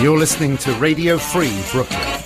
You're listening to Radio Free Brooklyn.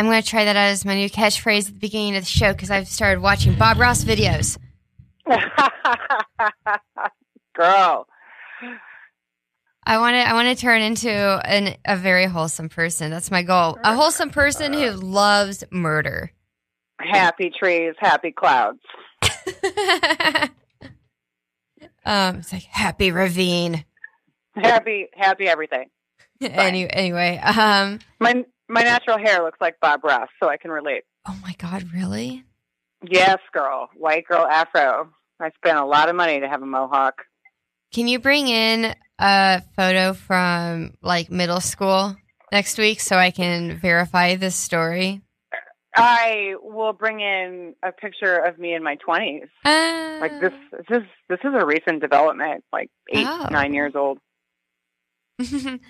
I'm going to try that out as my new catchphrase at the beginning of the show because I've started watching Bob Ross videos. Girl. I want to. I want to turn into an, a very wholesome person. That's my goal. A wholesome person who loves murder. Happy trees, happy clouds. um, it's like happy ravine. Happy, happy everything. Any, anyway, um, my my natural hair looks like Bob Ross, so I can relate. Oh my God, really? Yes, girl. White girl afro. I spent a lot of money to have a mohawk. Can you bring in a photo from like middle school next week so I can verify this story? I will bring in a picture of me in my twenties. Uh, like this, this is this is a recent development. Like eight, oh. nine years old.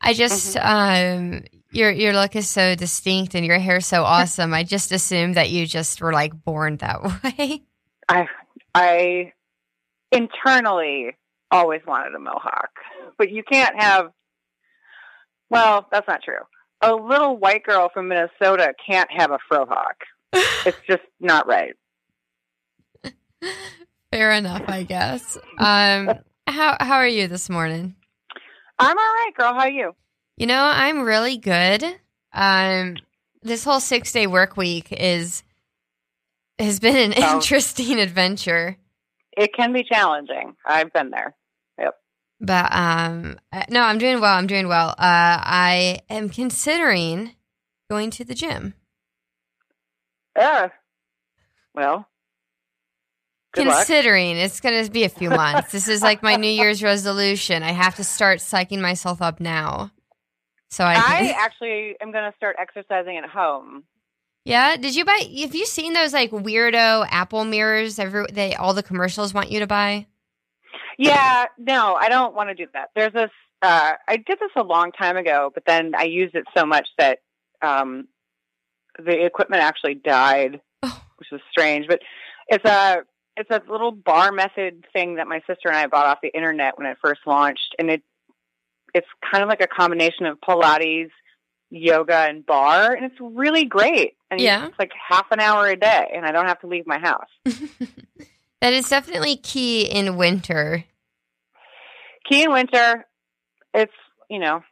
I just, mm-hmm. um, your your look is so distinct and your hair so awesome. I just assumed that you just were like born that way. I I internally always wanted a mohawk, but you can't have. Well, that's not true. A little white girl from Minnesota can't have a frohawk. It's just not right. Fair enough, I guess. Um how how are you this morning? I'm all right, girl. How are you? You know, I'm really good. Um, this whole six day work week is has been an Oh. interesting adventure. It can be challenging. I've been there. Yep. But um, uh, no, I'm doing well. I'm doing well. Uh, I am considering going to the gym. Yeah. Well. Good luck. considering it's going to be a few months. this is like my New Year's resolution. I have to start psyching myself up now. So I, I actually am going to start exercising at home. yeah. Did you buy? Have you seen those like weirdo Apple mirrors? Every they all the commercials want you to buy. Yeah, no, I don't want to do that. There's this. Uh, I did this a long time ago, but then I used it so much that um, the equipment actually died, Oh. which is strange. But it's a it's a little bar method thing that my sister and I bought off the internet when it first launched, and it it's kind of like a combination of Pilates, yoga, and barre, and it's really great. And Yeah. it's like half an hour a day, and I don't have to leave my house. that is definitely key in winter. Key in winter, it's you know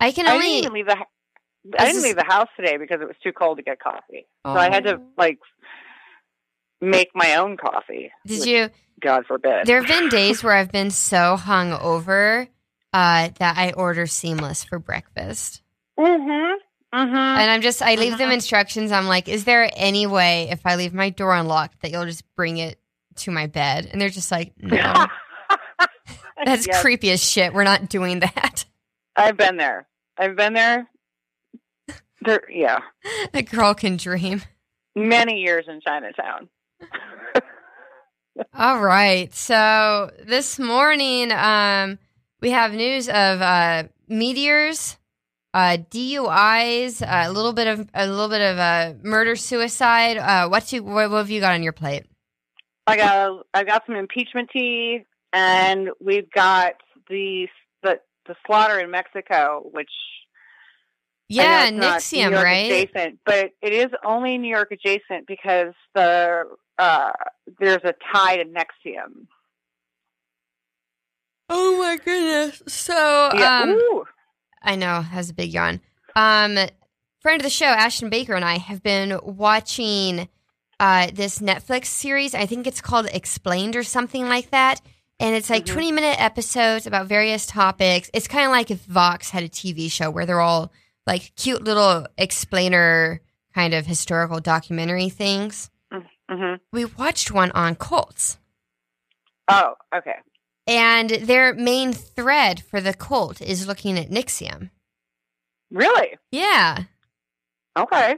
I can I only. didn't even leave the. I didn't is- leave the house today because it was too cold to get coffee. So I had to Oh. like make my own coffee. Did you? God forbid. There have been days where I've been so hung over uh, that I order seamless for breakfast. Mm-hmm. Mm-hmm. And I'm just, I leave them Mhm. instructions. I'm like, is there any way if I leave my door unlocked that you'll just bring it to my bed? And they're just like, no. That's Yes, creepy as shit. We're not doing that. I've been there. I've been there. There, yeah, A girl can dream. many years in Chinatown. All right. So this morning, um, we have news of uh, meteors, uh, DUIs, uh, a little bit of a little bit of uh, murder suicide. Uh, what you what, what have you got on your plate? I got I got some impeachment tea, and we've got the the the slaughter in Mexico, which Yeah, NXIVM, right? Adjacent, but it is only New York adjacent because the uh, there's a tie to NXIVM. Oh my goodness! So, Yeah. um. I know has a big yawn. Um, friend of the show, Ashton Baker, and I have been watching uh, this Netflix series. I think it's called Explained or something like that. And it's like Mhm. 20 minute episodes about various topics. It's kind of like if Vox had a TV show where they're all like cute little explainer kind of historical documentary things. hmm We watched one on cults. Oh, okay. And their main thread for the cult is looking at NXIVM. Really? Yeah. Okay.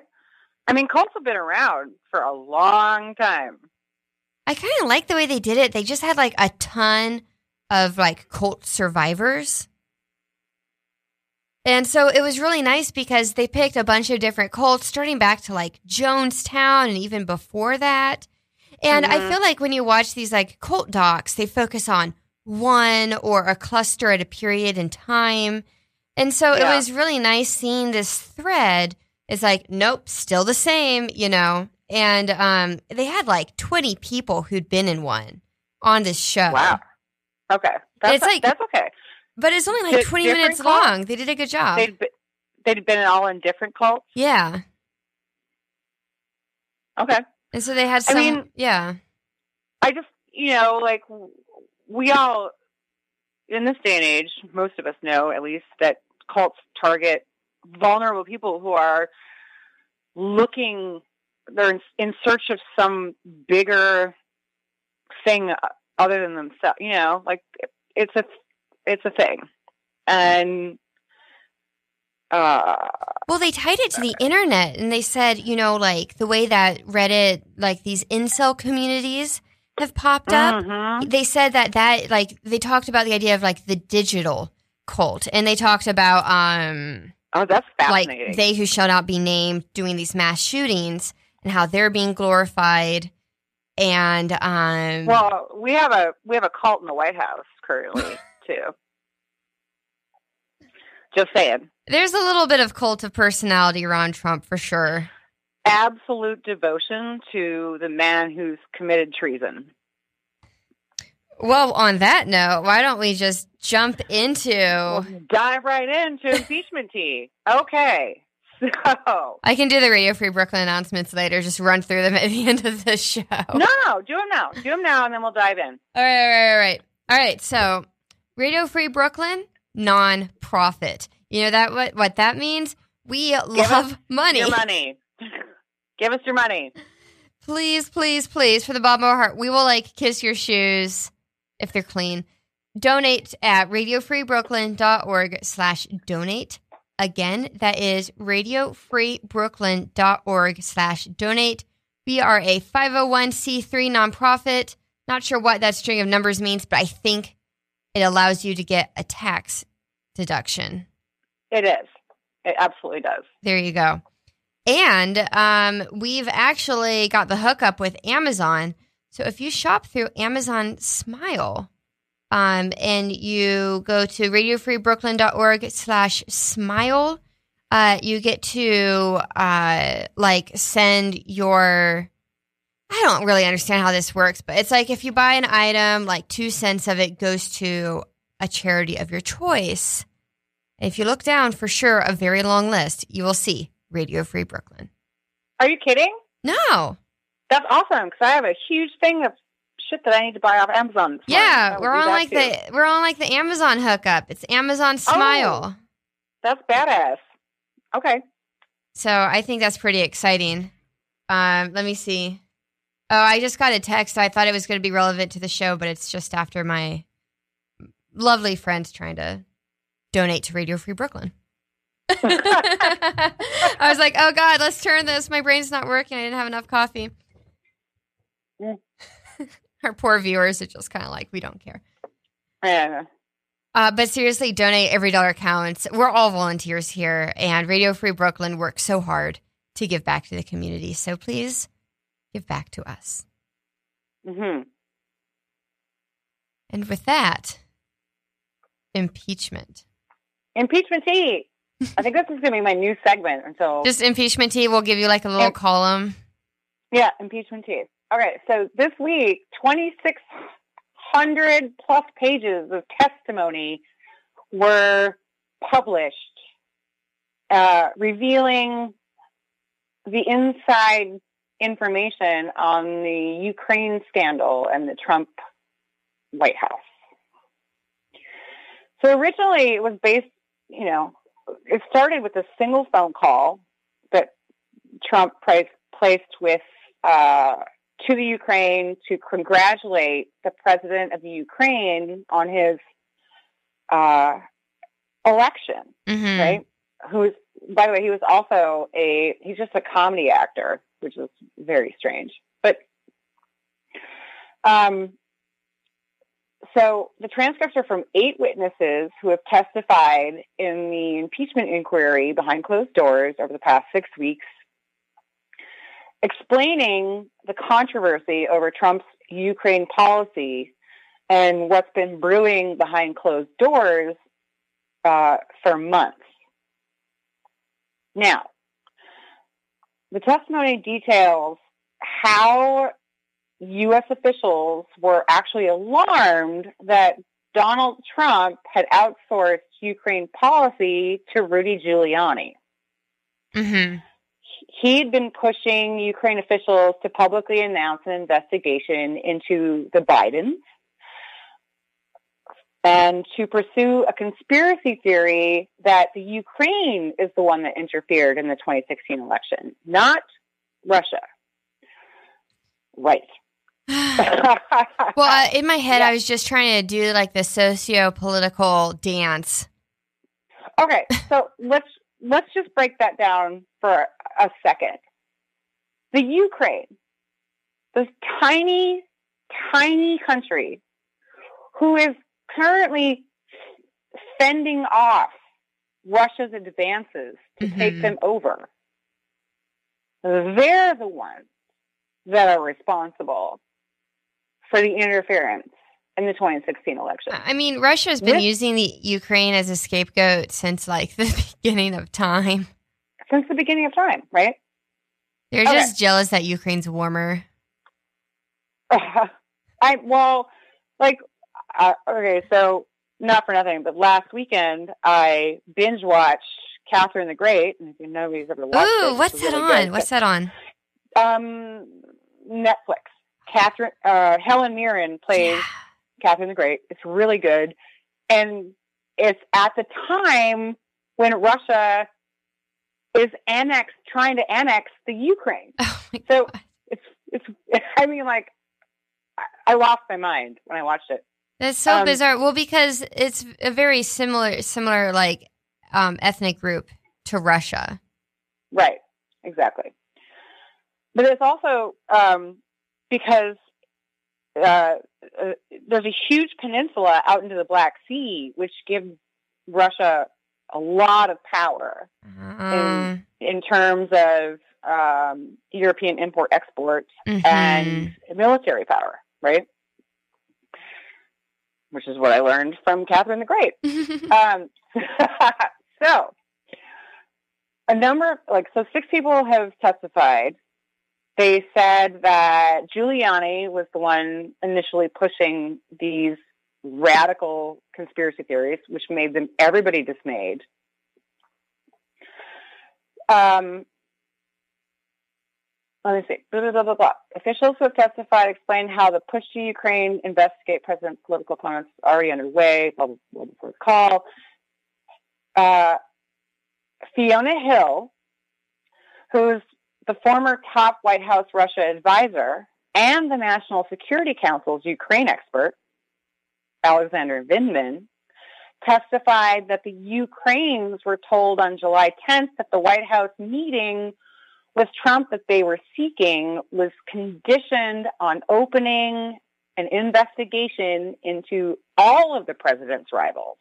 I mean, cults have been around for a long time. I kind of like the way they did it. They just had like a ton of like cult survivors. And so it was really nice because they picked a bunch of different cults, starting back to like Jonestown and even before that. And I Mhm. feel like when you watch these like cult docs, they focus on one or a cluster at a period in time. And so Yeah. it was really nice seeing this thread. It's like, nope, still the same, you know. And um, they had like 20 people who'd been in one on this show. Wow. Okay. That's It's like- that's okay. But it's only like Di- 20 minutes cults? long. They did a good job. They'd be, they'd been all in different cults. yeah. Okay. And so they had I some. mean- yeah. I just, you know, like we all in this day and age, most of us know at least that cults target vulnerable people who are looking, they're in, in search of some bigger thing other than themselves. You know, like it's a, it's a thing, and Uh, Well, they tied it to the internet and they said, you know, like the way that Reddit, like these incel communities have popped up. mhm. They said that that like they talked about the idea of like the digital cult and they talked about um Oh, that's fascinating. like they who shall not be named doing these mass shootings and how they're being glorified and um well, we have a we have a cult in the White House currently too. Just saying. there's a little bit of cult of personality around Trump for sure. Absolute devotion to the man who's committed treason. Well, on that note, why don't we just jump into Dive right into impeachment tea. Okay. So, I can do the Radio Free Brooklyn announcements later. Just run through them at the end of the show. no, no, do them now. Do them now, and then we'll dive in. All right, all right, all right. All right. So, Radio Free Brooklyn, non-profit. You know that what what that means? We love money. Your money. Give us your money. Please, please, please, for the bottom of our heart, we will like kiss your shoes if they're clean. Donate at radiofreebrooklyn.org slash donate. Again, that is radiofreebrooklyn.org slash donate. We are a 501c3 nonprofit. Not sure what that string of numbers means, but I think it allows you to get a tax deduction. It is. It absolutely does. There you go. And um, we've actually got the hookup with Amazon. So if you shop through Amazon Smile um, and you go to radiofreebrooklyn.org slash smile, uh, you get to uh, like send your. I don't really understand how this works, but it's like if you buy an item, like two cents of it goes to a charity of your choice. If you look down for sure, a very long list, you will see Radio Free Brooklyn. Are you kidding? No. That's awesome because I have a huge thing of shit that I need to buy off Amazon. morning. Yeah, we're on like too. the we're on like the Amazon hookup. It's Amazon Smile. That's badass. Okay. So I think that's pretty exciting. Um, let me see. Oh, I just got a text. I thought it was going to be relevant to the show, but it's just after my lovely friend trying to donate to Radio Free Brooklyn. I was like, oh God, let's turn this. My brain's not working. I didn't have enough coffee. Mm. Our poor viewers are just kind of like, we don't care. Yeah. Uh, but seriously, donate. Every dollar counts. We're all volunteers here, and Radio Free Brooklyn works so hard to give back to the community. So please give back to us. hmm And with that, impeachment. Impeachment tea. I think this is going to be my new segment until Just impeachment tea. We'll give you like a little column. yeah, impeachment tea. All right. So this week, twenty six hundred plus pages of testimony were published, uh, revealing the inside information on the Ukraine scandal and the Trump White House. So originally it was based, you know, it started with a single phone call that Trump placed, placed with uh, to the Ukraine to congratulate the president of the Ukraine on his uh, election Mm-hmm. right? Who's, by the way, he was also a, he's just a comedy actor, which is very strange. But, um, so the transcripts are from eight witnesses who have testified in the impeachment inquiry behind closed doors over the past six weeks, explaining the controversy over Trump's Ukraine policy and what's been brewing behind closed doors uh, for months. Now, the testimony details how U.S. officials were actually alarmed that Donald Trump had outsourced Ukraine policy to Rudy Giuliani. Mm-hmm. He'd been pushing Ukraine officials to publicly announce an investigation into the Bidens and to pursue a conspiracy theory that the Ukraine is the one that interfered in the 2016 election, not Russia. Right. well, uh, in my head, Yeah. I was just trying to do like the socio political dance. okay, so let's let's just break that down for a second. The Ukraine, this tiny, tiny country who is currently fending off Russia's advances to take Mhm. them over. They're the ones that are responsible for the interference in the 2016 election. I mean, Russia's been This- using the Ukraine as a scapegoat since like the beginning of time. Since the beginning of time, right? They're Okay. just jealous that Ukraine's warmer. I well, like uh, okay, so not for nothing, but last weekend I binge watched Catherine the Great. And if nobody's ever watched Ooh, it's what's that really on? good. What's that on? um Netflix? Catherine uh, Helen Mirren plays Yeah. Catherine the Great. It's really good, and it's at the time when Russia is annexed, trying to annex the Ukraine. Oh So God. it's it's. I mean, like I, I lost my mind when I watched it. That's so um, bizarre. Well, because it's a very similar, similar like um, ethnic group to Russia. Right. Exactly. But it's also um, because uh, uh, there's a huge peninsula out into the Black Sea, which gives Russia a lot of power Um, in terms of um, European import export mhm. and military power, right? Which is what I learned from Catherine the Great. Um, so, a number, like, so six people have testified. They said that Giuliani was the one initially pushing these radical conspiracy theories, which made them everybody dismayed. Um, let me see. Blah, blah, blah, blah. Officials who have testified explain how the push to Ukraine investigate president's political opponents is already underway, blah, blah, blah, call. Uh, Fiona Hill, who's the former top White House Russia advisor and the National Security Council's Ukraine expert, Alexander Vindman, testified that the Ukrainians were told on July 10th that the White House meeting with Trump that they were seeking was conditioned on opening an investigation into all of the president's rivals,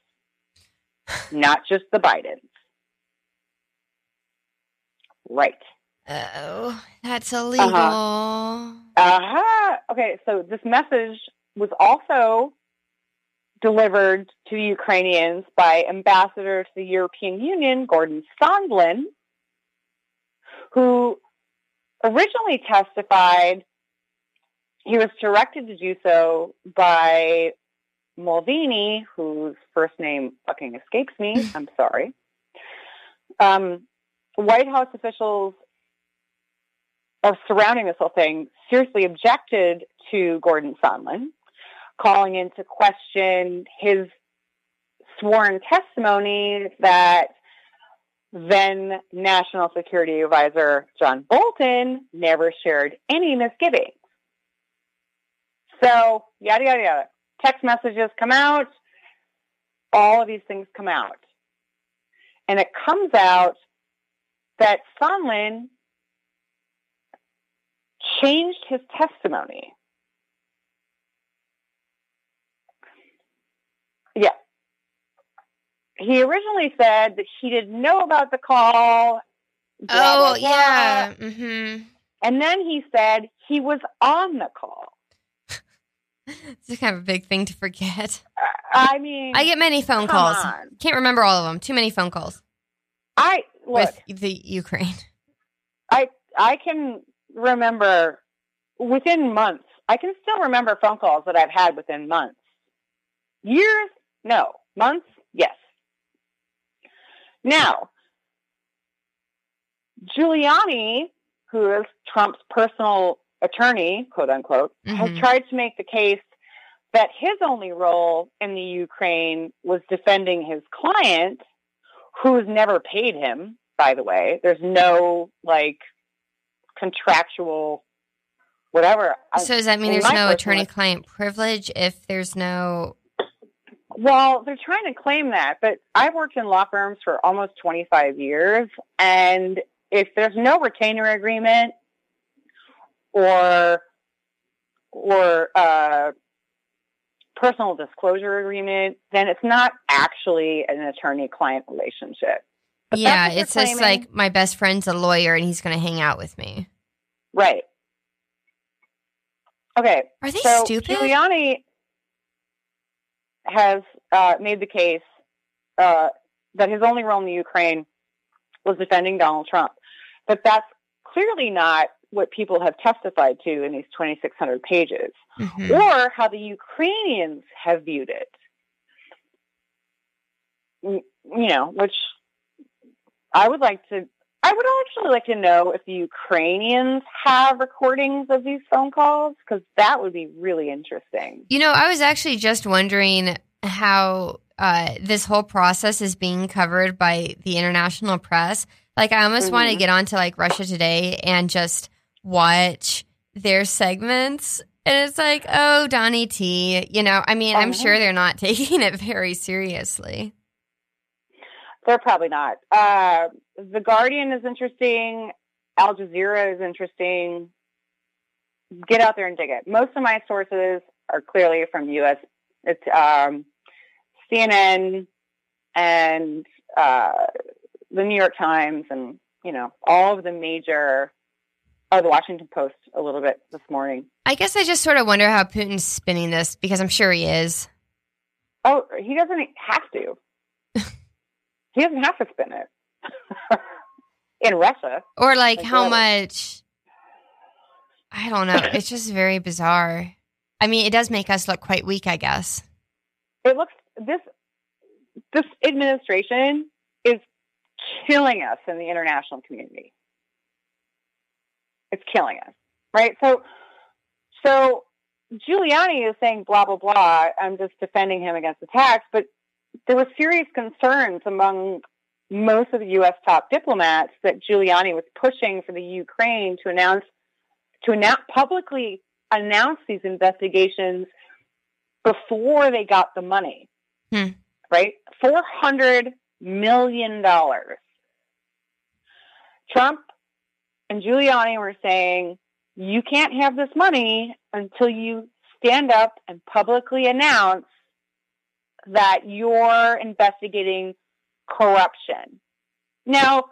not just the Bidens. Right. Oh, that's illegal. Uh-huh. Okay, so this message was also delivered to Ukrainians by Ambassador to the European Union, Gordon Sondland, who originally testified he was directed to do so by Mulvaney, whose first name fucking escapes me. I'm sorry. Um, White House officials uh, surrounding this whole thing seriously objected to Gordon Sondland, calling into question his sworn testimony that then National Security Advisor John Bolton never shared any misgivings. So, yada, yada, yada. Text messages come out. All of these things come out. And it comes out that Sondland changed his testimony. Yeah. He originally said that he didn't know about the call. blah, Oh, blah, blah. yeah. hmm And then he said he was on the call. It's kind of a big thing to forget. I mean, I get many phone calls. on. Can't remember all of them. Too many phone calls I look. with the Ukraine. I I can remember within months. I can still remember phone calls that I've had within months. Years? No. Months? Yes. Now, Giuliani, who is Trump's personal attorney, quote unquote, has Mhm. tried to make the case that his only role in the Ukraine was defending his client, who's never paid him, by the way. There's no like contractual whatever. So does that mean in there's no attorney-client privilege if there's no? Well, they're trying to claim that, but I've worked in law firms for almost 25 years, and if there's no retainer agreement or or uh, personal disclosure agreement, then it's not actually an attorney-client relationship. Yeah, it's they're just like my best friend's a lawyer and he's going to hang out with me. right. Okay, Are they so stupid? Giuliani has uh, made the case uh, that his only role in the Ukraine was defending Donald Trump, but that's clearly not what people have testified to in these 2,600 pages, Mhm. or how the Ukrainians have viewed it. You know, which I would like to. I would actually like to know if the Ukrainians have recordings of these phone calls because that would be really interesting. You know, I was actually just wondering how uh, this whole process is being covered by the international press. Like, I almost want to get onto like Russia Today and just watch their segments. And it's like, oh, Donnie T. You know, I mean, I'm Uh-huh. sure they're not taking it very seriously. They're probably not. Uh, the Guardian is interesting. Al Jazeera is interesting. Get out there and dig it. Most of my sources are clearly from U.S. It's um, CNN and uh, the New York Times, and you know all of the major. Oh, the Washington Post a little bit this morning. I guess I just sort of wonder how Putin's spinning this because I'm sure he is. Oh, he doesn't have to. He doesn't have to spin it. In Russia, Or like Like how much I don't know. It's just very bizarre. I mean, it does make us look quite weak, I guess. it looks this this administration is killing us in the international community. It's killing us, right? So, so Giuliani is saying blah blah blah. I'm just defending him against attacks, but there were serious concerns among most of the U.S. top diplomats that Giuliani was pushing for the Ukraine to announce to announce publicly announce these investigations before they got the money. Hmm. Right? Four hundred million dollars. Trump and Giuliani were saying, you can't have this money until you stand up and publicly announce that you're investigating corruption. Now,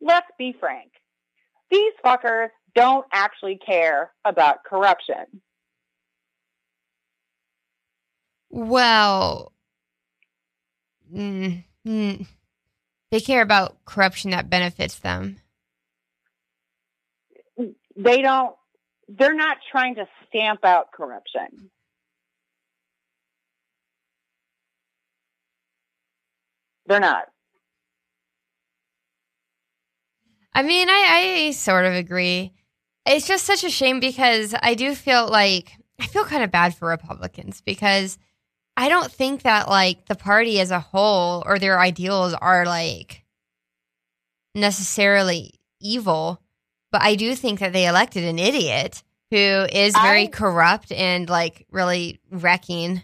let's be frank. These fuckers don't actually care about corruption. Well, mm, mm, they care about corruption that benefits them. They don't, they're not trying to stamp out corruption. They're not. I mean, I, I sort of agree. It's just such a shame because I do feel like I feel kind of bad for Republicans because I don't think that like the party as a whole or their ideals are like necessarily evil, but I do think that they elected an idiot who is very I- corrupt and like really wrecking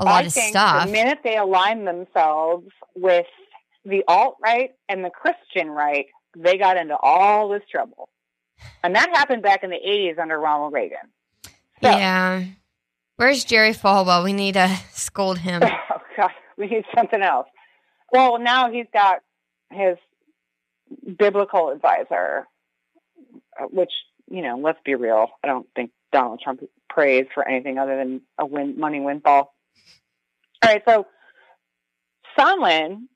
a lot I of think stuff. The minute they align themselves with the alt right and the Christian right, they got into all this trouble. And that happened back in the 80s under Ronald Reagan. So, yeah. Where's Jerry Falwell? We need to scold him. Oh, God, we need something else. Well, now he's got his biblical advisor, which, you know, let's be real. I don't think Donald Trump prays for anything other than a win- money windfall. All right, so Sondland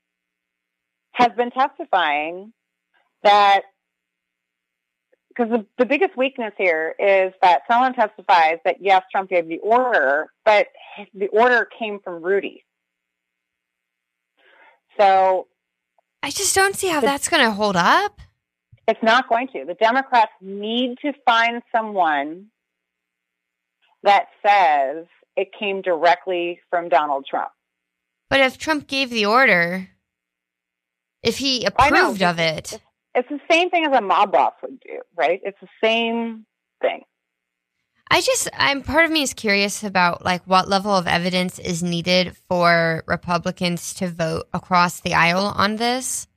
has been testifying that because the, the biggest weakness here is that Sondland testifies that yes, Trump gave the order, but the order came from Rudy. So I just don't see how that's going to hold up. it's not going to. The Democrats need to find someone that says it came directly from Donald Trump. But if Trump gave the order, if he approved of it, It's the same thing as a mob boss would do, right? It's the same thing. I just, I'm part of me is curious about like what level of evidence is needed for Republicans to vote across the aisle on this.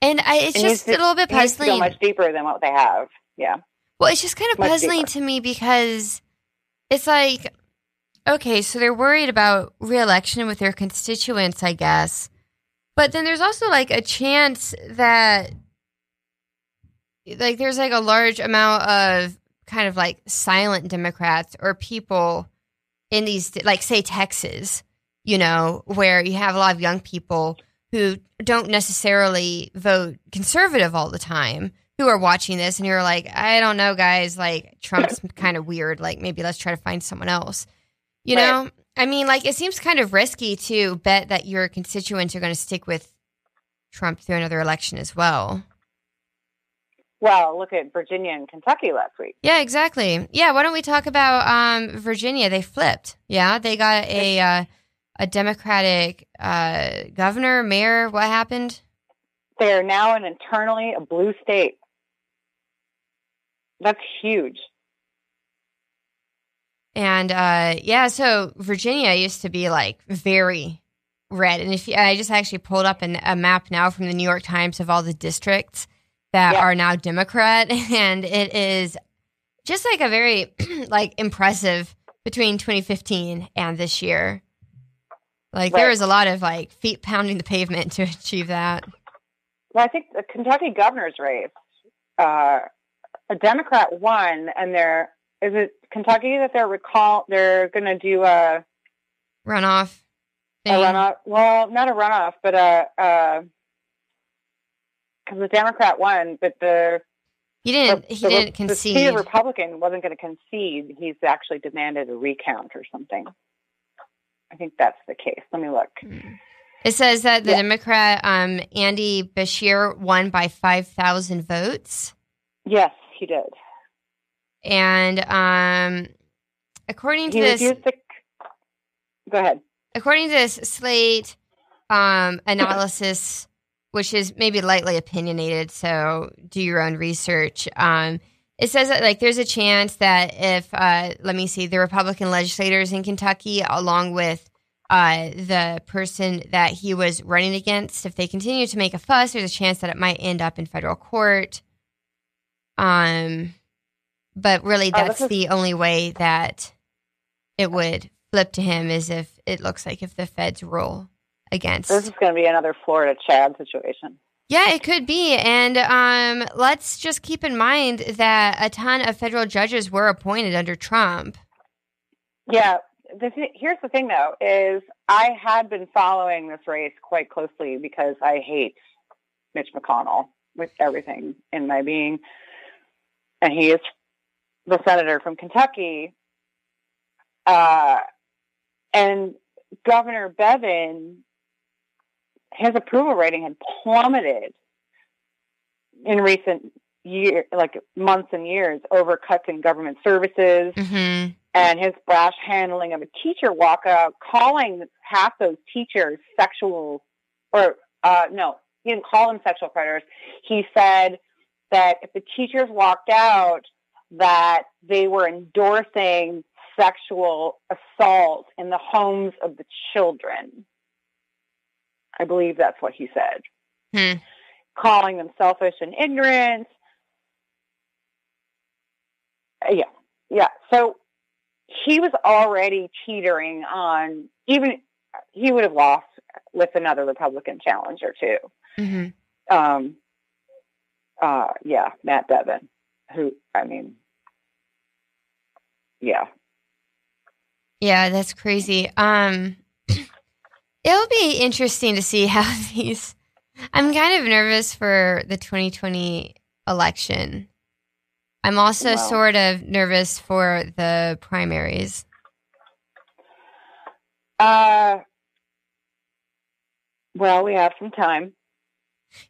And I, it's It just to- a little bit It needs to go puzzling. much deeper than what they have. Yeah. Well, it's just kind of Much puzzling deeper. to me because it's like, okay, so they're worried about reelection with their constituents, I guess. But then there's also like a chance that, like, there's like a large amount of kind of like silent Democrats or people in these, like, say, Texas, you know, where you have a lot of young people who don't necessarily vote conservative all the time who are watching this and you're like, I don't know, guys, like Trump's kind of weird. Like maybe let's try to find someone else. You Right. know? I mean, like it seems kind of risky to bet that your constituents are going to stick with Trump through another election as well. Well, look at Virginia and Kentucky last week. Yeah, exactly. Yeah, why don't we talk about um, Virginia? They flipped. Yeah, they got a uh, a Democratic uh, governor, mayor. What happened? They are now an internally a blue state. That's huge. And uh, yeah, so Virginia used to be like very red. And if you, I just actually pulled up an, a map now from the New York Times of all the districts that Yeah. are now Democrat, and it is just like a very like impressive between 2015 and this year. Like there was a lot of like feet pounding the pavement to achieve that. Well, I think the Kentucky governor's race, uh, a Democrat won, and they're is it Kentucky that they're recall they're going to do a, Runoff. a runoff? Well, not a runoff, but a because the Democrat won, but the He didn't. the, He the- didn't the concede. state Republican wasn't going to concede. He's actually demanded a recount or something. I think that's the case. Let me look. It says that the Yeah. Democrat um, Andy Beshear won by five thousand votes, Yes, he did. And um, according to He this, to. Go ahead. according to this Slate um, analysis, which is maybe lightly opinionated, so do your own research. Um, it says that like there's a chance that if uh, let me see the Republican legislators in Kentucky, along with uh, the person that he was running against, if they continue to make a fuss, there's a chance that it might end up in federal court. Um, but really, Oh, that's is- the only way that it would flip to him is if it looks like if the feds rule against. This is going to be another Florida Chad situation. Yeah, it could be. And um, let's just keep in mind that a ton of federal judges were appointed under Trump. Yeah. The th- here's the thing, though, is I had been following this race quite closely because I hate Mitch McConnell with everything in my being, and he is the senator from Kentucky. Uh, and Governor Bevin, his approval rating had plummeted in recent year, like months and years, over cuts in government services hmm and his brash handling of a teacher walkout, calling half those teachers sexual, or uh, no, he didn't call them sexual predators. He said that if the teachers walked out, that they were endorsing sexual assault in the homes of the children. I believe that's what he said. Hmm. Calling them selfish and ignorant. Uh, Yeah, yeah. So he was already teetering on even he would have lost with another Republican challenger too. hmm Um, uh, yeah, Matt Bevin, who I mean, yeah, Yeah, that's crazy. Um, it'll be interesting to see how these. I'm kind of nervous for the 2020 election. I'm also Wow. sort of nervous for the primaries. uh, well, we have some time.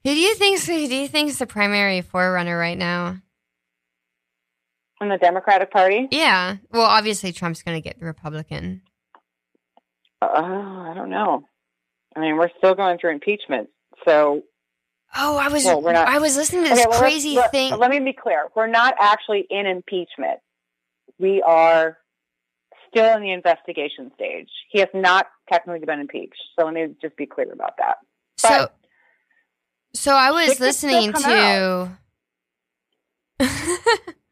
Who do you think? Who do you think is the primary forerunner right now? In the Democratic Party. Yeah. Well, obviously Trump's going to get the Republican. Uh, I don't know. I mean, we're still going through impeachment, so Oh, I was Well, we're not- I was listening to this well, crazy let, thing. Let me be clear: we're not actually in impeachment. we are still in the investigation stage. He has not technically been impeached. So let me just be clear about that. So, But so I was listening to.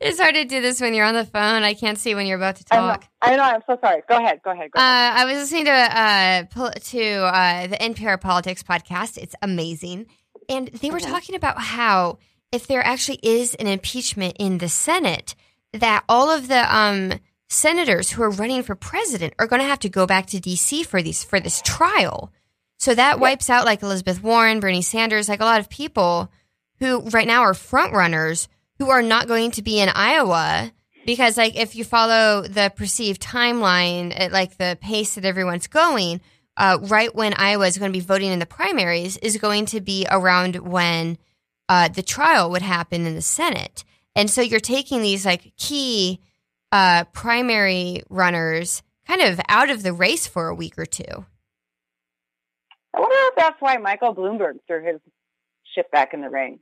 it's hard to do this when you're on the phone. I can't see when you're about to I know, talk. I know. I'm so sorry. Go ahead. Go ahead. Go ahead. Uh, I was listening to uh, pol- to uh, the NPR Politics podcast. It's amazing, and they were Mhm. talking about how if there actually is an impeachment in the Senate, that all of the um, senators who are running for president are going to have to go back to D.C. for these for this trial. So that wipes out like Elizabeth Warren, Bernie Sanders, like a lot of people who right now are front runners who are not going to be in Iowa because like if you follow the perceived timeline at like the pace that everyone's going uh, right when iowa is going to be voting in the primaries is going to be around when uh, the trial would happen in the senate and so you're taking these like key uh, primary runners kind of out of the race for a week or two I wonder if that's why Michael Bloomberg threw his shit back in the ring.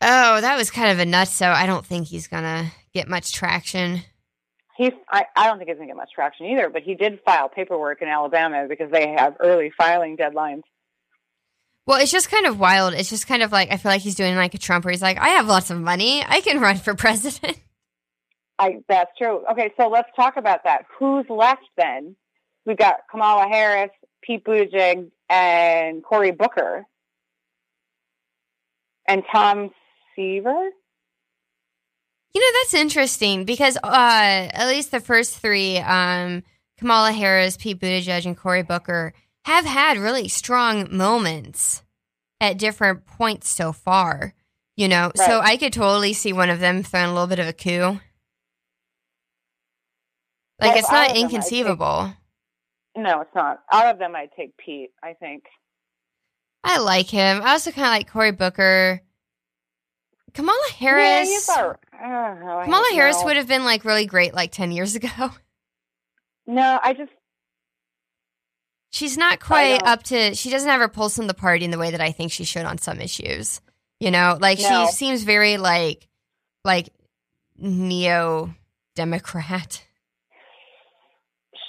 Oh that was kind of a nut so i don't think he's gonna get much traction He's, I, I don't think he's going to get much traction either, but he did file paperwork in Alabama because they have early filing deadlines. Well, it's just kind of wild. It's just kind of like I feel like he's doing like a Trump where he's like, I have lots of money. I can run for president. I, that's true. Okay, so let's talk about that. Who's left then? We've got Kamala Harris, Pete Buttigieg, and Cory Booker, and Tom Steyer. You know, that's interesting because uh, at least the first three, um, Kamala Harris, Pete Buttigieg, and Cory Booker, have had really strong moments at different points so far. You know, so I could totally see one of them throwing a little bit of a coup. Like, Well, it's not of them, I inconceivable. No, it's not. Out of them, I'd take Pete. I think. I like him. I also kind of like Cory Booker. Kamala Harris. Yeah, he's all right. I uh, don't oh, know. I Kamala Harris would have been like really great like 10 years ago. No, I just She's not quite uh, up to, she doesn't have her pulse on the party in the way that I think she should on some issues. You know, like No. she seems very like, like neo Democrat.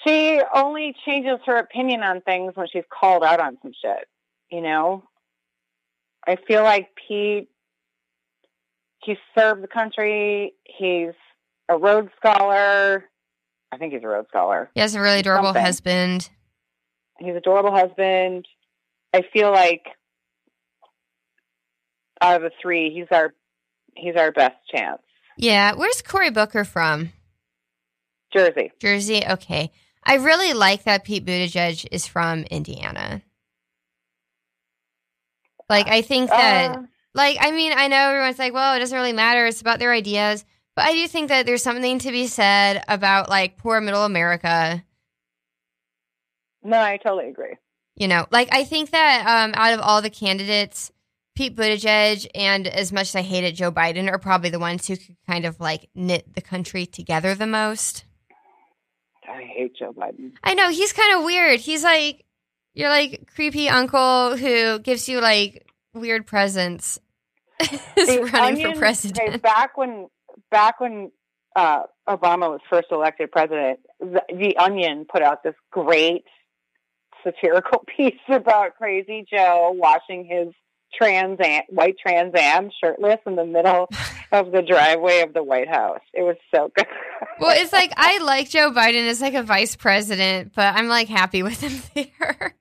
she only changes her opinion on things when she's called out on some shit. You know, I feel like Pete. He's served the country. He's a Rhodes Scholar. I think he's a Rhodes Scholar. He has a really adorable Something. husband. He's an adorable husband. I feel like out of the three, he's our he's our best chance. Yeah. Where's Cory Booker from? Jersey. Jersey? Okay. I really like that Pete Buttigieg is from Indiana. Like, I think that. Uh, Like, I mean, I know everyone's like, well, it doesn't really matter. It's about their ideas. But I do think that there's something to be said about like poor middle America. no, I totally agree. You know, like I think that um, out of all the candidates, Pete Buttigieg and as much as I hated Joe Biden are probably the ones who could kind of like knit the country together the most. I hate Joe Biden. I know he's kind of weird. He's like, you're like creepy uncle who gives you like weird presents. is The running Onion- for president. back when back when uh, Obama was first elected president, the, the Onion put out this great satirical piece about Crazy Joe washing his Trans Am, white Trans Am shirtless in the middle of the driveway of the White House. It was so good. Well, it's like I like Joe Biden as like a vice president, but I'm like happy with him there.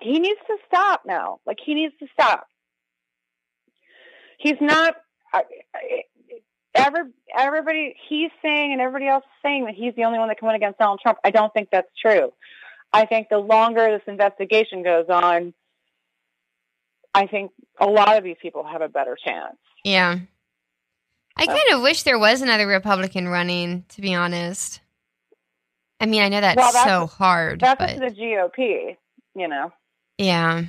he needs to stop now. Like he needs to stop. He's not. Every everybody he's saying and everybody else is saying that he's the only one that can win against Donald Trump. I don't think that's true. I think the longer this investigation goes on, I think a lot of these people have a better chance. Yeah. I uh, kind of wish there was another Republican running, to be honest. I mean, I know that's, Well, that's- so hard, That's but the GOP, you know. yeah.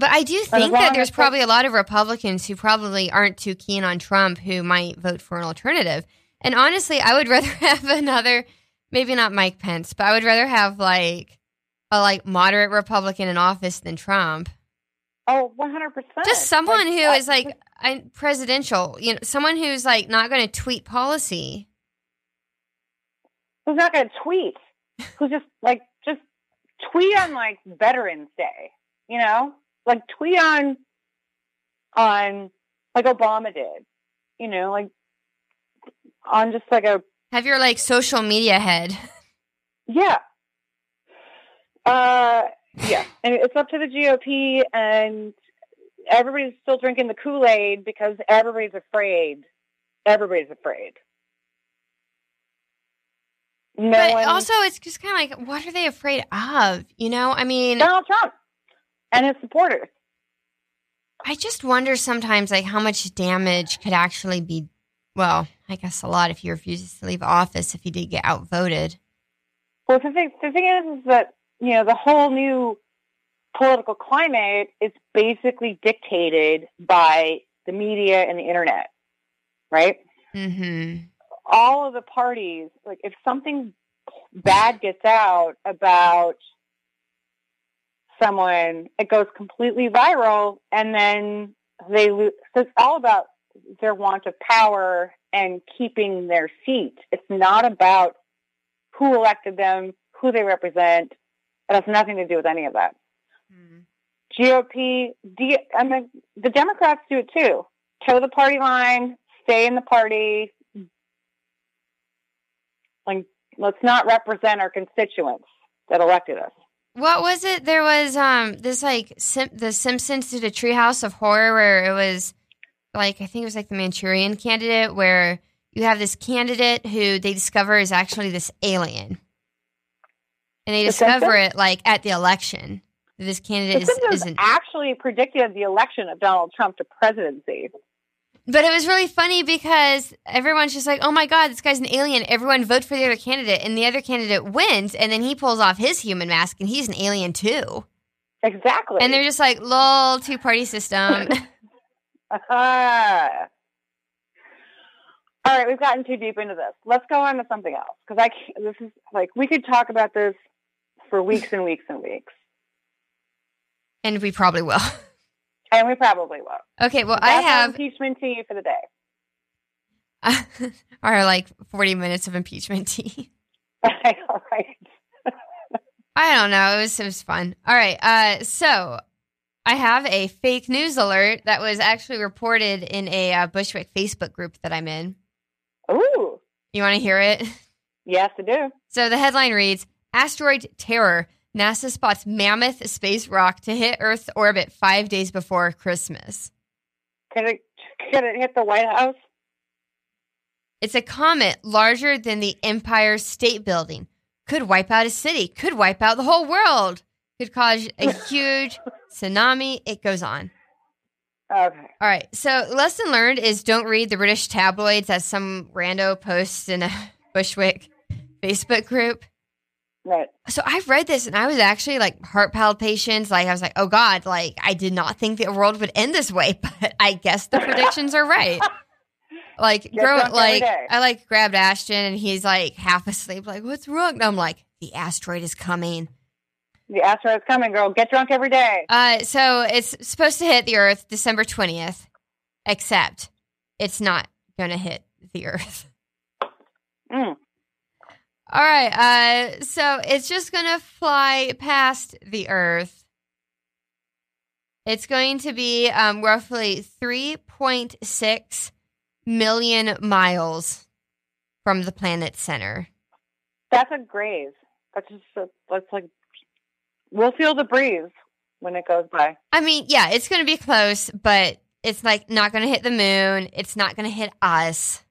But I do think that there's probably a lot of Republicans who probably aren't too keen on Trump who might vote for an alternative. And honestly, I would rather have another, maybe not Mike Pence, but I would rather have like a like moderate Republican in office than Trump. Oh, Oh, one hundred percent. Just someone who is like presidential, you know, someone who's like not going to tweet policy. who's not going to tweet? Who's just like just tweet on like Veterans Day? You know, like tweet on on like Obama did. You know, like on just like a Have your like social media head. yeah. Uh, yeah, and it's up to the GOP, and everybody's still drinking the Kool Aid because everybody's afraid. Everybody's afraid. No but one. also, it's just kind of like, what are they afraid of? You know, I mean, Donald Trump and his supporters. I just wonder sometimes like how much damage could actually be. Well, I guess a lot if he refuses to leave office if he did get outvoted. Well, the thing, the thing is, is that you know the whole new political climate is basically dictated by the media and the internet, right? Mm-hmm. All of the parties, like if something bad gets out about someone, it goes completely viral, and then they lose. So it's all about their want of power and keeping their seat. It's not about who elected them, who they represent. It has nothing to do with any of that. Hmm. GOP, D, I mean, the Democrats do it too. Toe the party line, stay in the party. Like, let's not represent our constituents that elected us. What was it? There was um this like Sim- the Simpsons did a Treehouse of Horror where it was like I think it was like the Manchurian Candidate where you have this candidate who they discover is actually this alien, and they The discover Simpsons? it like at the election. This The candidate is, Simpsons isn't. actually predicted the election of Donald Trump to presidency. But it was really funny because everyone's just like, "Oh my god, this guy's an alien!" Everyone vote for the other candidate, and the other candidate wins, and then he pulls off his human mask, and he's an alien too. Exactly. And they're just like, "Lol, two party system." Ah. All right, we've gotten too deep into this. Let's go on to something else because I can't, this is like we could talk about this for weeks and weeks and weeks, and we probably will. and we probably won't. Okay, well, I That's our have impeachment tea for the day. our like 40 minutes of impeachment tea. All right. I don't know. It was it was fun. All right. Uh, so I have a fake news alert that was actually reported in a uh, Bushwick Facebook group that I'm in. Ooh, You want to hear it? yes, I do. So the headline reads: Asteroid terror. NASA spots mammoth space rock to hit Earth's orbit five days before Christmas. Could it could it hit the White House? It's a comet larger than the Empire State Building. Could wipe out a city. Could wipe out the whole world. Could cause a huge tsunami. It goes on. Okay. All right. So, lesson learned is don't read the British tabloids as some rando posts in a Bushwick Facebook group. Right. So, I've read this and I was actually like heart palpitations. Like, I was like, oh God, like, I did not think the world would end this way, but I guess the predictions are right. Like, grow, like. I like grabbed Ashton and he's like half asleep, like, what's wrong? And I'm like, the asteroid is coming. The asteroid's coming, girl. Get drunk every day. Uh, so it's supposed to hit the Earth December 20th, except it's not going to hit the Earth. Mm. All right. Uh, so it's just going to fly past the Earth. It's going to be um, roughly 3.6 million miles from the planet's center. That's a graze. That's just a, that's like we'll feel the breeze when it goes by. I mean, yeah, it's going to be close, but it's like not going to hit the moon. It's not going to hit us.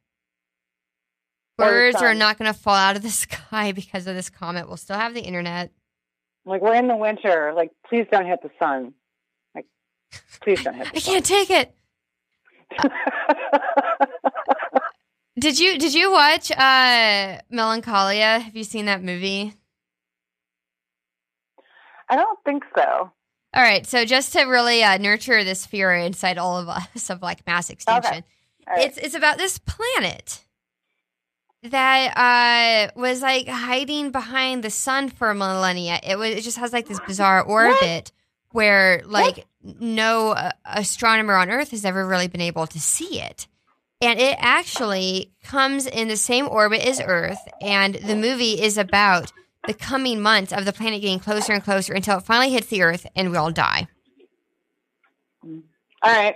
Birds are not going to fall out of the sky because of this comet. We'll still have the internet. Like we're in the winter. Like please don't hit the sun. Like please don't hit I the can't take it. sun. Did you did you watch uh Melancholia? Have you seen that movie? I don't think so. All right, so just to really uh, nurture this fear inside all of us of like mass extinction, All right. it's it's about this planet that uh was like hiding behind the sun for millennia. It was it just has like this bizarre orbit where like no uh, astronomer on Earth has ever really been able to see it. And it actually comes in the same orbit as Earth, and the movie is about the coming months of the planet getting closer and closer until it finally hits the Earth and we all die. All right.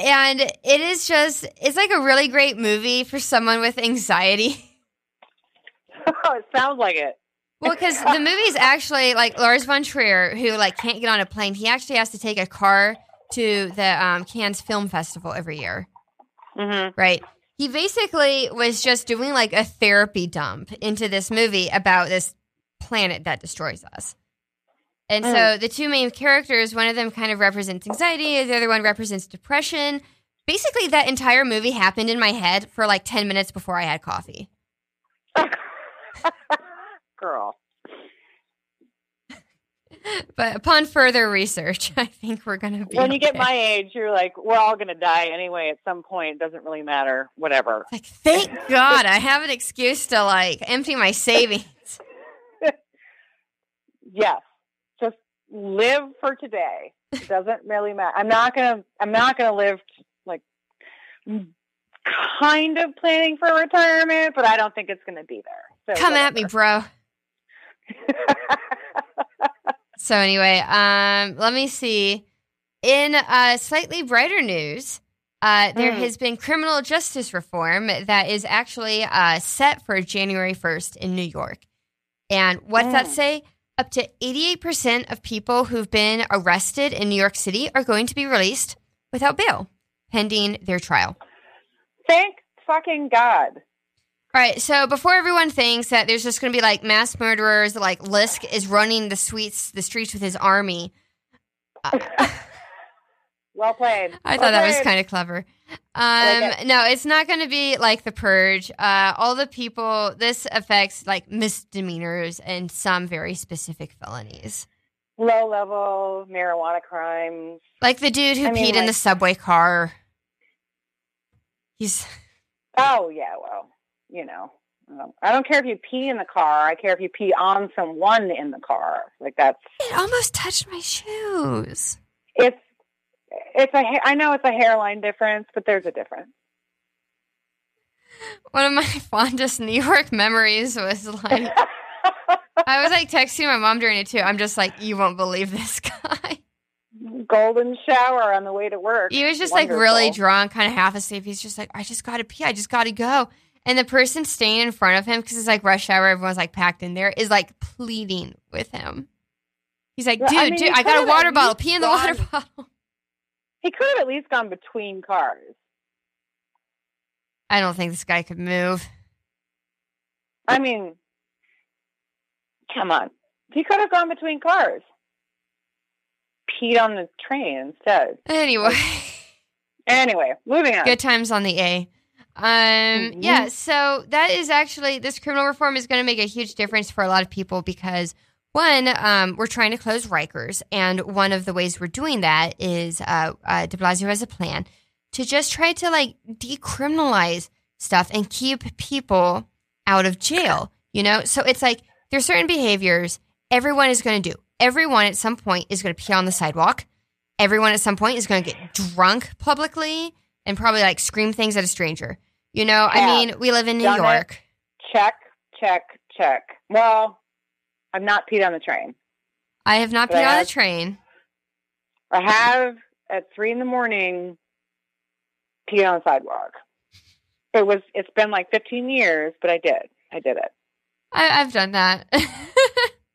And it is just, it's like a really great movie for someone with anxiety. it sounds like it. Well, because the movie is actually like Lars von Trier, who like can't get on a plane. He actually has to take a car to the um, Cannes Film Festival every year, Mm-hmm. right? He basically was just doing like a therapy dump into this movie about this planet that destroys us. And so mm. the two main characters, one of them kind of represents anxiety, the other one represents depression. Basically, that entire movie happened in my head for like 10 minutes before I had coffee. Girl. But upon further research, I think we're going to be. When you get my age, you're like, we're all going to die anyway at some point. It doesn't really matter. Whatever. Like, thank God I have an excuse to like empty my savings. Yes. Live for today. It doesn't really matter. I'm not going to, I'm not to live like kind of planning for retirement, but I don't think it's going to be there. So Come at me, bro. So anyway, um, let me see. In uh, slightly brighter news, uh, there Hmm. has been criminal justice reform that is actually uh, set for January 1st in New York. And what's that Hmm. say? Up to 88% of people who've been arrested in New York City are going to be released without bail, pending their trial. Thank fucking God. All right, so before everyone thinks that there's just going to be like mass murderers, like Lisk is running the streets, the streets with his army. Uh, Well played. I Well thought that was kind of clever. Um, like no, it's not going to be like the purge. Uh, all the people, this affects like misdemeanors and some very specific felonies. low level marijuana crimes. Like the dude who I mean, peed in the subway car. He's Oh yeah, well, you know, um, I don't care if you pee in the car. I care if you pee on someone in the car. Like that's it almost touched my shoes. it's it's a I know it's a hairline difference, but there's a difference. One of my fondest New York memories was like I was like texting my mom during it too. I'm just like, you won't believe this guy. Golden shower on the way to work. He was just like really drunk, kind of half asleep. He's just like, I just got to pee. I just got to go. And the person staying in front of him, because it's like rush hour, everyone's like packed in there, is like pleading with him. He's like, Well, dude, I mean, dude, I got a water bottle. Pee in the water bottle. He could have at least gone between cars. I don't think this guy could move. I mean, come on. He could have gone between cars. Peed on the train instead. Anyway, Anyway, moving on. good times on the A. Um, Mhm. yeah, so that is actually this criminal reform is going to make a huge difference for a lot of people because one, um, we're trying to close Rikers, and one of the ways we're doing that is uh, uh, De Blasio has a plan to just try to like decriminalize stuff and keep people out of jail. You know, so it's like there's certain behaviors everyone is going to do. Everyone at some point is going to pee on the sidewalk. Everyone at some point is going to get drunk publicly and probably like scream things at a stranger. You know, I mean, we live in New Done it. York. Check, check, check. Well, I'm not peed on the train. I have not But peed on the train. I have at three in the morning peed on the sidewalk. It was. It's been like 15 years, but I did. I did it. I, I've done that.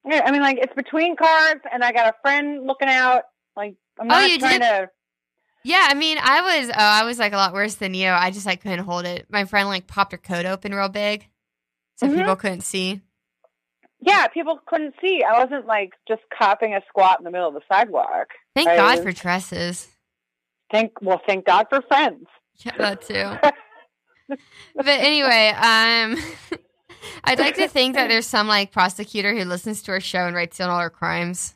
Yeah, I mean, like it's between cars, and I got a friend looking out. Like I'm Oh, not you trying did? to. yeah, I mean, I was, oh, I was like a lot worse than you. I just like couldn't hold it. My friend like popped her coat open real big, so Mhm. people couldn't see. Yeah, people couldn't see. I wasn't like just copping a squat in the middle of the sidewalk. Thank I God was- for dresses. Thank well, thank God for friends. Yeah, that too. but anyway, um, I'd like to think that there's some like prosecutor who listens to our show and writes down all our crimes.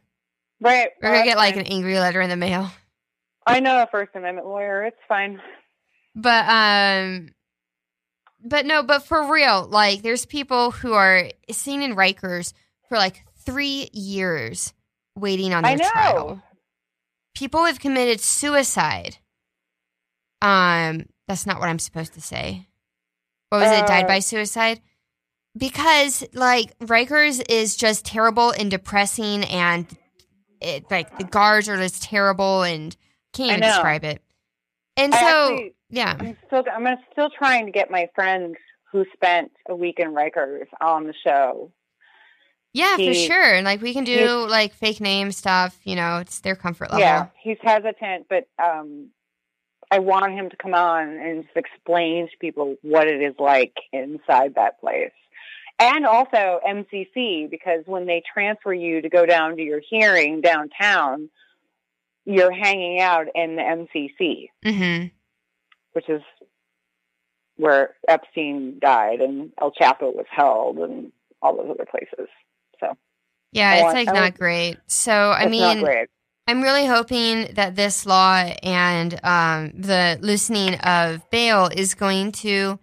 Right. We're gonna get like fine. an angry letter in the mail. I know a First Amendment lawyer. It's fine. But um but no, but for real, like there's people who are seen in Rikers for like three years waiting on their trial. people have committed suicide. Um, that's not what I'm supposed to say. What was it? Died Uh, by suicide? Because like Rikers is just terrible and depressing, and it like the guards are just terrible and can't even describe it. And I so, actually- yeah, I'm still I'm still trying to get my friends who spent a week in Rikers on the show. yeah, for sure. And like we can do like fake name stuff. You know, it's their comfort level. Yeah, he's hesitant, but um, I want him to come on and just explain to people what it is like inside that place. And also MCC, because when they transfer you to go down to your hearing downtown, you're hanging out in the MCC, hmm which is where Epstein died and El Chapo was held and all those other places. So Yeah, it's want- like I not great. So I mean. I'm really hoping that this law and um, the loosening of bail is going to,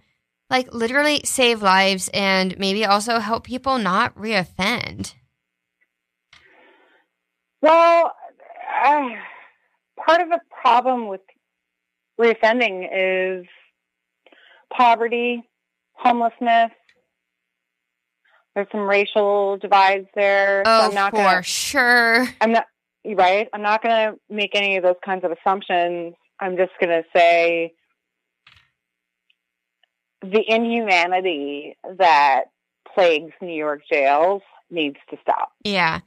like, literally save lives and maybe also help people not reoffend. Well, uh, part of the problem with reoffending is poverty, homelessness. There's some racial divides there. so Oh, I'm not for gonna, sure. I'm not right. I'm not going to make any of those kinds of assumptions. I'm just going to say the inhumanity that plagues New York jails needs to stop. Yeah.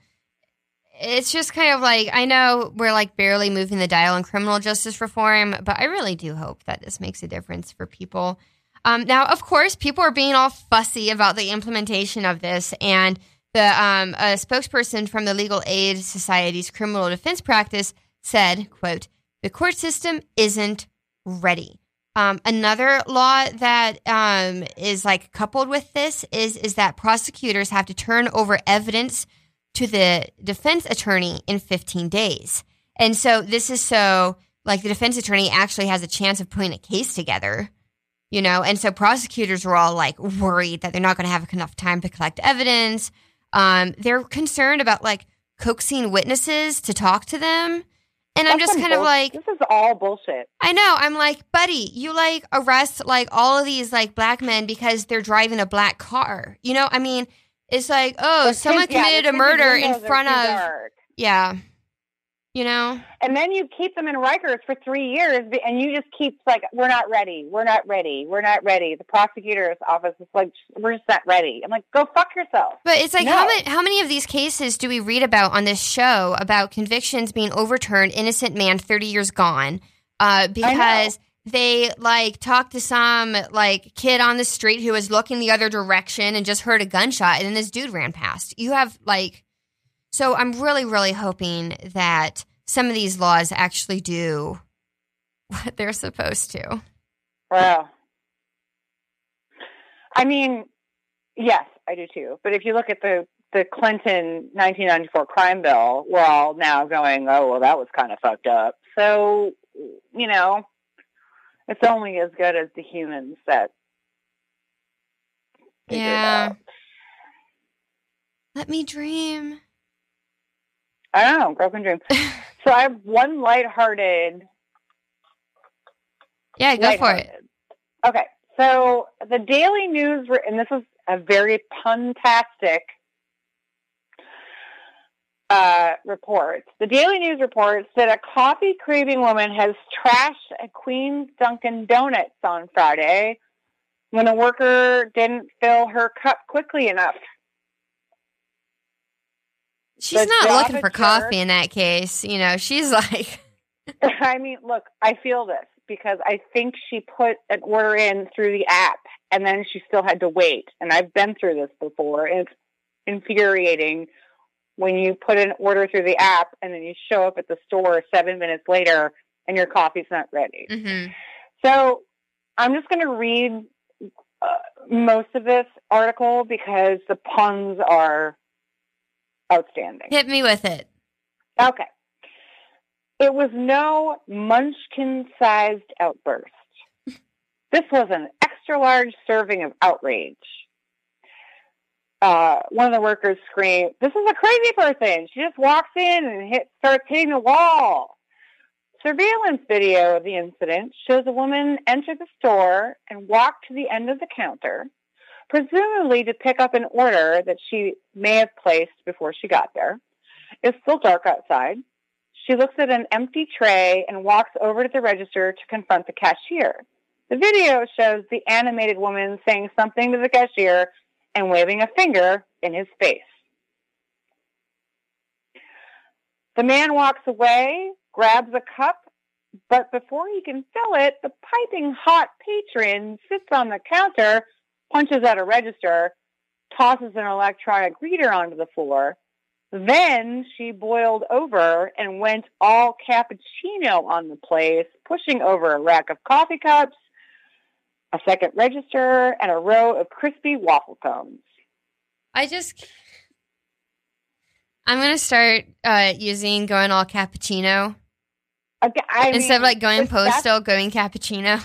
It's just kind of like, I know we're like barely moving the dial on criminal justice reform, but I really do hope that this makes a difference for people. Um, now, of course, people are being all fussy about the implementation of this, and the um, a spokesperson from the Legal Aid Society's criminal defense practice said, "quote The court system isn't ready." Um, another law that um, is like coupled with this is is that prosecutors have to turn over evidence to the defense attorney in 15 days, and so this is so like the defense attorney actually has a chance of putting a case together you know? And so prosecutors are all like worried that they're not going to have enough time to collect evidence. Um, they're concerned about like coaxing witnesses to talk to them. And i'm just kind of like this is all bullshit. i know i'm like buddy you like arrest like all of these like black men because they're driving a black car. You know i mean it's like oh The someone kids- committed the a murder in front of dark. yeah you know And then you keep them in Rikers for three years, and you just keep like, we're not ready, we're not ready, we're not ready. The prosecutor's office is like, we're just not ready. I'm like, go fuck yourself. But it's like how many how many of these cases do we read about on this show about convictions being overturned, innocent man thirty years gone, uh, because they like talked to some like kid on the street who was looking the other direction and just heard a gunshot, and then this dude ran past. You have like, so I'm really really hoping that some of these laws actually do what they're supposed to. Wow. I mean, yes, I do too. But if you look at the the Clinton 1994 crime bill, we're all now going, oh, well, that was kind of fucked up. So, you know, it's only as good as the humans that. Yeah. Let me dream. I don't know, broken dream. so I have one lighthearted Yeah, go for it. Okay, so the Daily News, re- and this is a very puntastic uh, report. The Daily News reports that a coffee craving woman has trashed a Queens Dunkin' Donuts on Friday when a worker didn't fill her cup quickly enough. She's The not looking for coffee in that case. You know, she's like, I mean, look, I feel this because I think she put an order in through the app and then she still had to wait. And I've been through this before. And it's infuriating when you put an order through the app and then you show up at the store seven minutes later and your coffee's not ready. mhm. So I'm just going to read uh, most of this article because the puns are outstanding. hit me with it. Okay. It was no munchkin sized outburst. This was an extra large serving of outrage. Uh, one of the workers screamed, This is a crazy person. She just walks in and hit, starts hitting the wall. Surveillance video of the incident shows a woman enter the store and walk to the end of the counter, presumably to pick up an order that she may have placed before she got there. It's still dark outside. She looks at an empty tray and walks over to the register to confront the cashier. The video shows the animated woman saying something to the cashier and waving a finger in his face. The man walks away, grabs a cup, but before he can fill it, the piping hot patron sits on the counter, punches at a register, tosses an electronic reader onto the floor. Then she boiled over and went all cappuccino on the place, pushing over a rack of coffee cups, a second register, and a row of crispy waffle cones. I just. I'm gonna start uh, using going all cappuccino Okay, I instead mean, of like going postal, going cappuccino.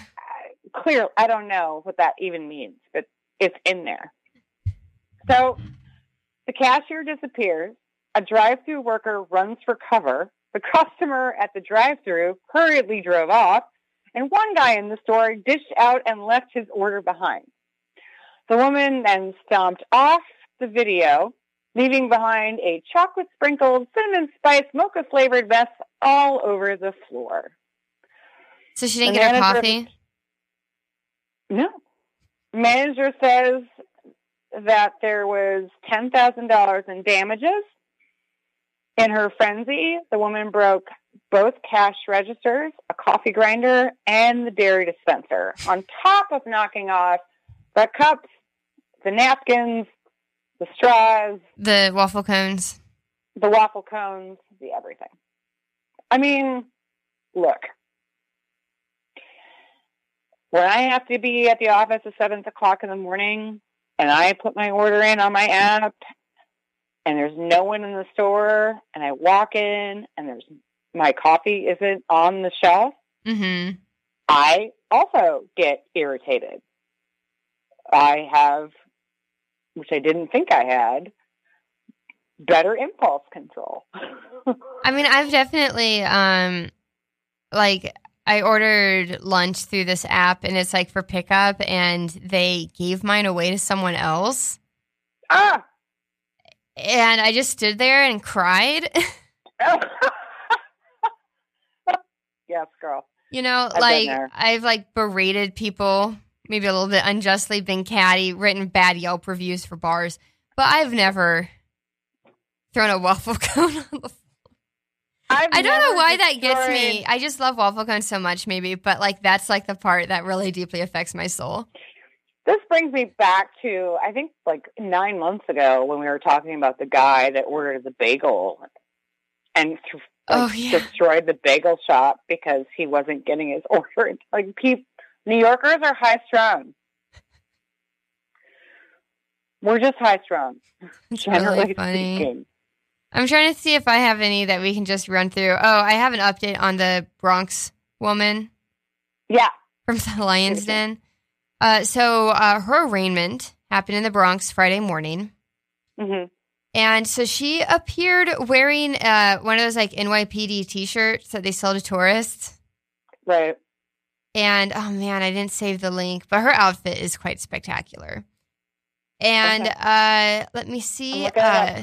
clear. I don't know what that even means, but it's in there. So the cashier disappears. A drive-through worker runs for cover. The customer at the drive-through hurriedly drove off, and one guy in the store dished out and left his order behind. The woman then stomped off the video, leaving behind a chocolate sprinkled, cinnamon spice, mocha flavored mess all over the floor. So she didn't The get her coffee. No. Manager says that there was $10,000 in damages. In her frenzy, the woman broke both cash registers, a coffee grinder, and the dairy dispenser, on top of knocking off the cups, the napkins, the straws, The waffle cones. the waffle cones, the everything. I mean, look. When I have to be at the office at seven o'clock in the morning and I put my order in on my app and there's no one in the store and I walk in and there's my coffee isn't on the shelf, Mm-hmm. I also get irritated. I have, which I didn't think I had, better impulse control. I mean, I've definitely um like I ordered lunch through this app and it's like for pickup and they gave mine away to someone else ah! and I just stood there and cried. yes, girl. you know, been like. I've like berated people, maybe a little bit unjustly, been catty, written bad Yelp reviews for bars, but I've never thrown a waffle cone on the I've I don't know never why that gets me. I just love waffle cones so much, maybe, but like that's like the part that really deeply affects my soul. This brings me back to I think like nine months ago when we were talking about the guy that ordered the bagel and like, Oh, yeah. destroyed the bagel shop because he wasn't getting his order. Like, peop New Yorkers are high strung. We're just high strung, It's generally really funny. speaking. I'm trying to see if I have any that we can just run through. Oh, I have an update on the Bronx woman Yeah. from the Lion's Den. Uh, so uh, her arraignment happened in the Bronx Friday morning. hmm And so she appeared wearing uh, one of those like NYPD t-shirts that they sell to tourists. Right. And oh man, I didn't save the link, but her outfit is quite spectacular. And Okay. uh, let me see. I'm looking it up. Uh,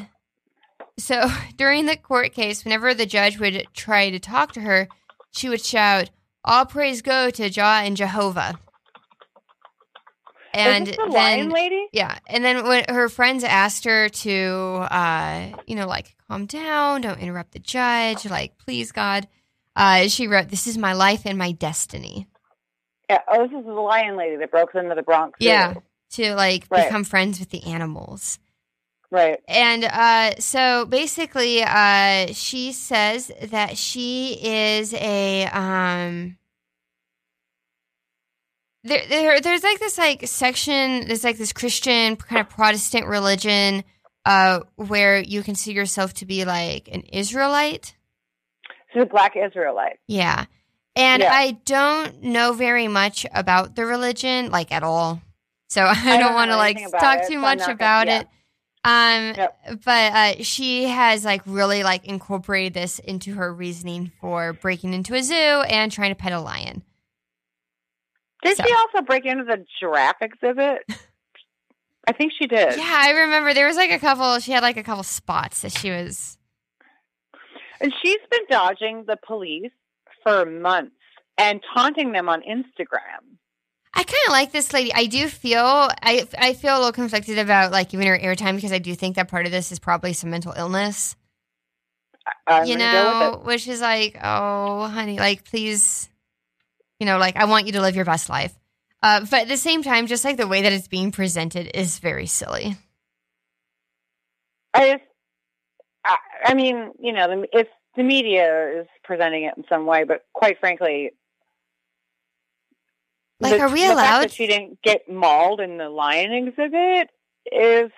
so during the court case, whenever the judge would try to talk to her, she would shout, "All praise go to Jah and Jehovah." And the then lion lady? yeah, and then when her friends asked her to, uh, you know, like calm down, don't interrupt the judge, like please God, uh, she wrote, "This is my life and my destiny." Yeah. Oh, this is the lion lady that broke into the Bronx. Yeah, to like Right. become friends with the animals. Right. And uh, so basically, uh, she says that she is a um. There, there, there's like this like section. There's like this Christian kind of Protestant religion, uh, where you consider yourself to be like an Israelite. so a black Israelite. Yeah. And Yeah. I don't know very much about the religion, like at all. So I, don't don't, want to like talk it, too so much not gonna- about yeah. it. Um, Yep. but uh, she has like really like incorporated this into her reasoning for breaking into a zoo and trying to pet a lion. Did So- she also break into the giraffe exhibit? I think she did. Yeah, I remember there was like a couple. She had like a couple spots that she was. And she's been dodging the police for months and taunting them on Instagram. I kind of like this lady. I do feel I I feel a little conflicted about like giving her airtime because I do think that part of this is probably some mental illness. I'm you gonna go with know, which is like, oh, honey, like please, you know, like I want you to live your best life. Uh, but at the same time, just like the way that it's being presented is very silly. I just, I, I mean, you know, the, if the media is presenting it in some way, but quite frankly, Like, the, are we the fact allowed- that she didn't get mauled in the lion exhibit is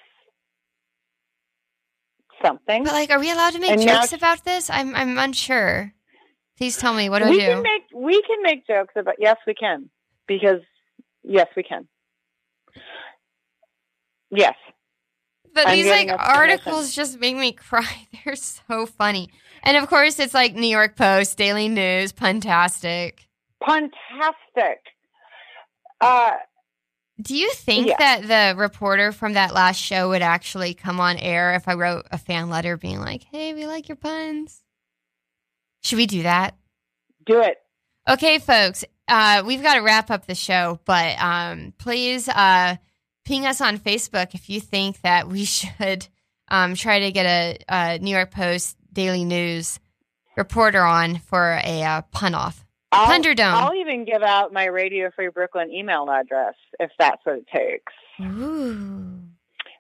something. But like, are we allowed to make And jokes she- about this? I'm I'm unsure. Please tell me what do we I do? can make we can make jokes about. Yes, we can because yes, we can. Yes. But I'm these like articles just make me cry. They're so funny. And of course, it's like New York Post, Daily News, Puntastic. Fantastic. Uh, Do you think Yeah. that the reporter from that last show would actually come on air if I wrote a fan letter being like, "Hey, we like your puns"? Should we do that? do it. Okay, folks, uh, we've got to wrap up the show, but um, please uh, ping us on Facebook if you think that we should um, try to get a, a New York Post Daily News reporter on for a uh, pun off. I'll, Thunderdome. I'll even give out my Radio Free Brooklyn email address if that's what it takes. Ooh.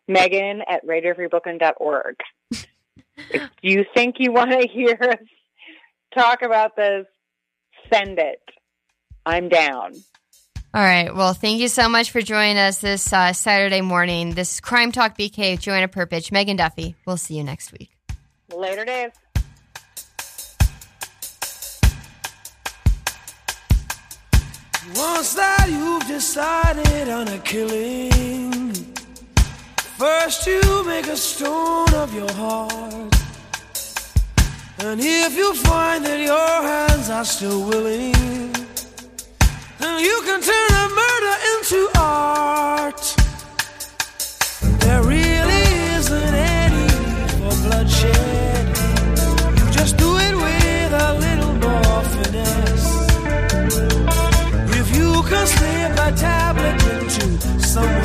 Megan at radiofreebrooklyn.org. if you think you want to hear us talk about this, send it. I'm down. All right. Well, thank you so much for joining us this uh, Saturday morning. This is Crime Talk BK with Joanna Perpich, Megan Duffy. We'll see you next week. Later, Dave. Once that you've decided on a killing, first you make a stone of your heart. And if you find that your hands are still willing, then you can turn a murder into art. There really isn't any for bloodshed. You just do it with a little more finesse. If you can slip a tablet into someone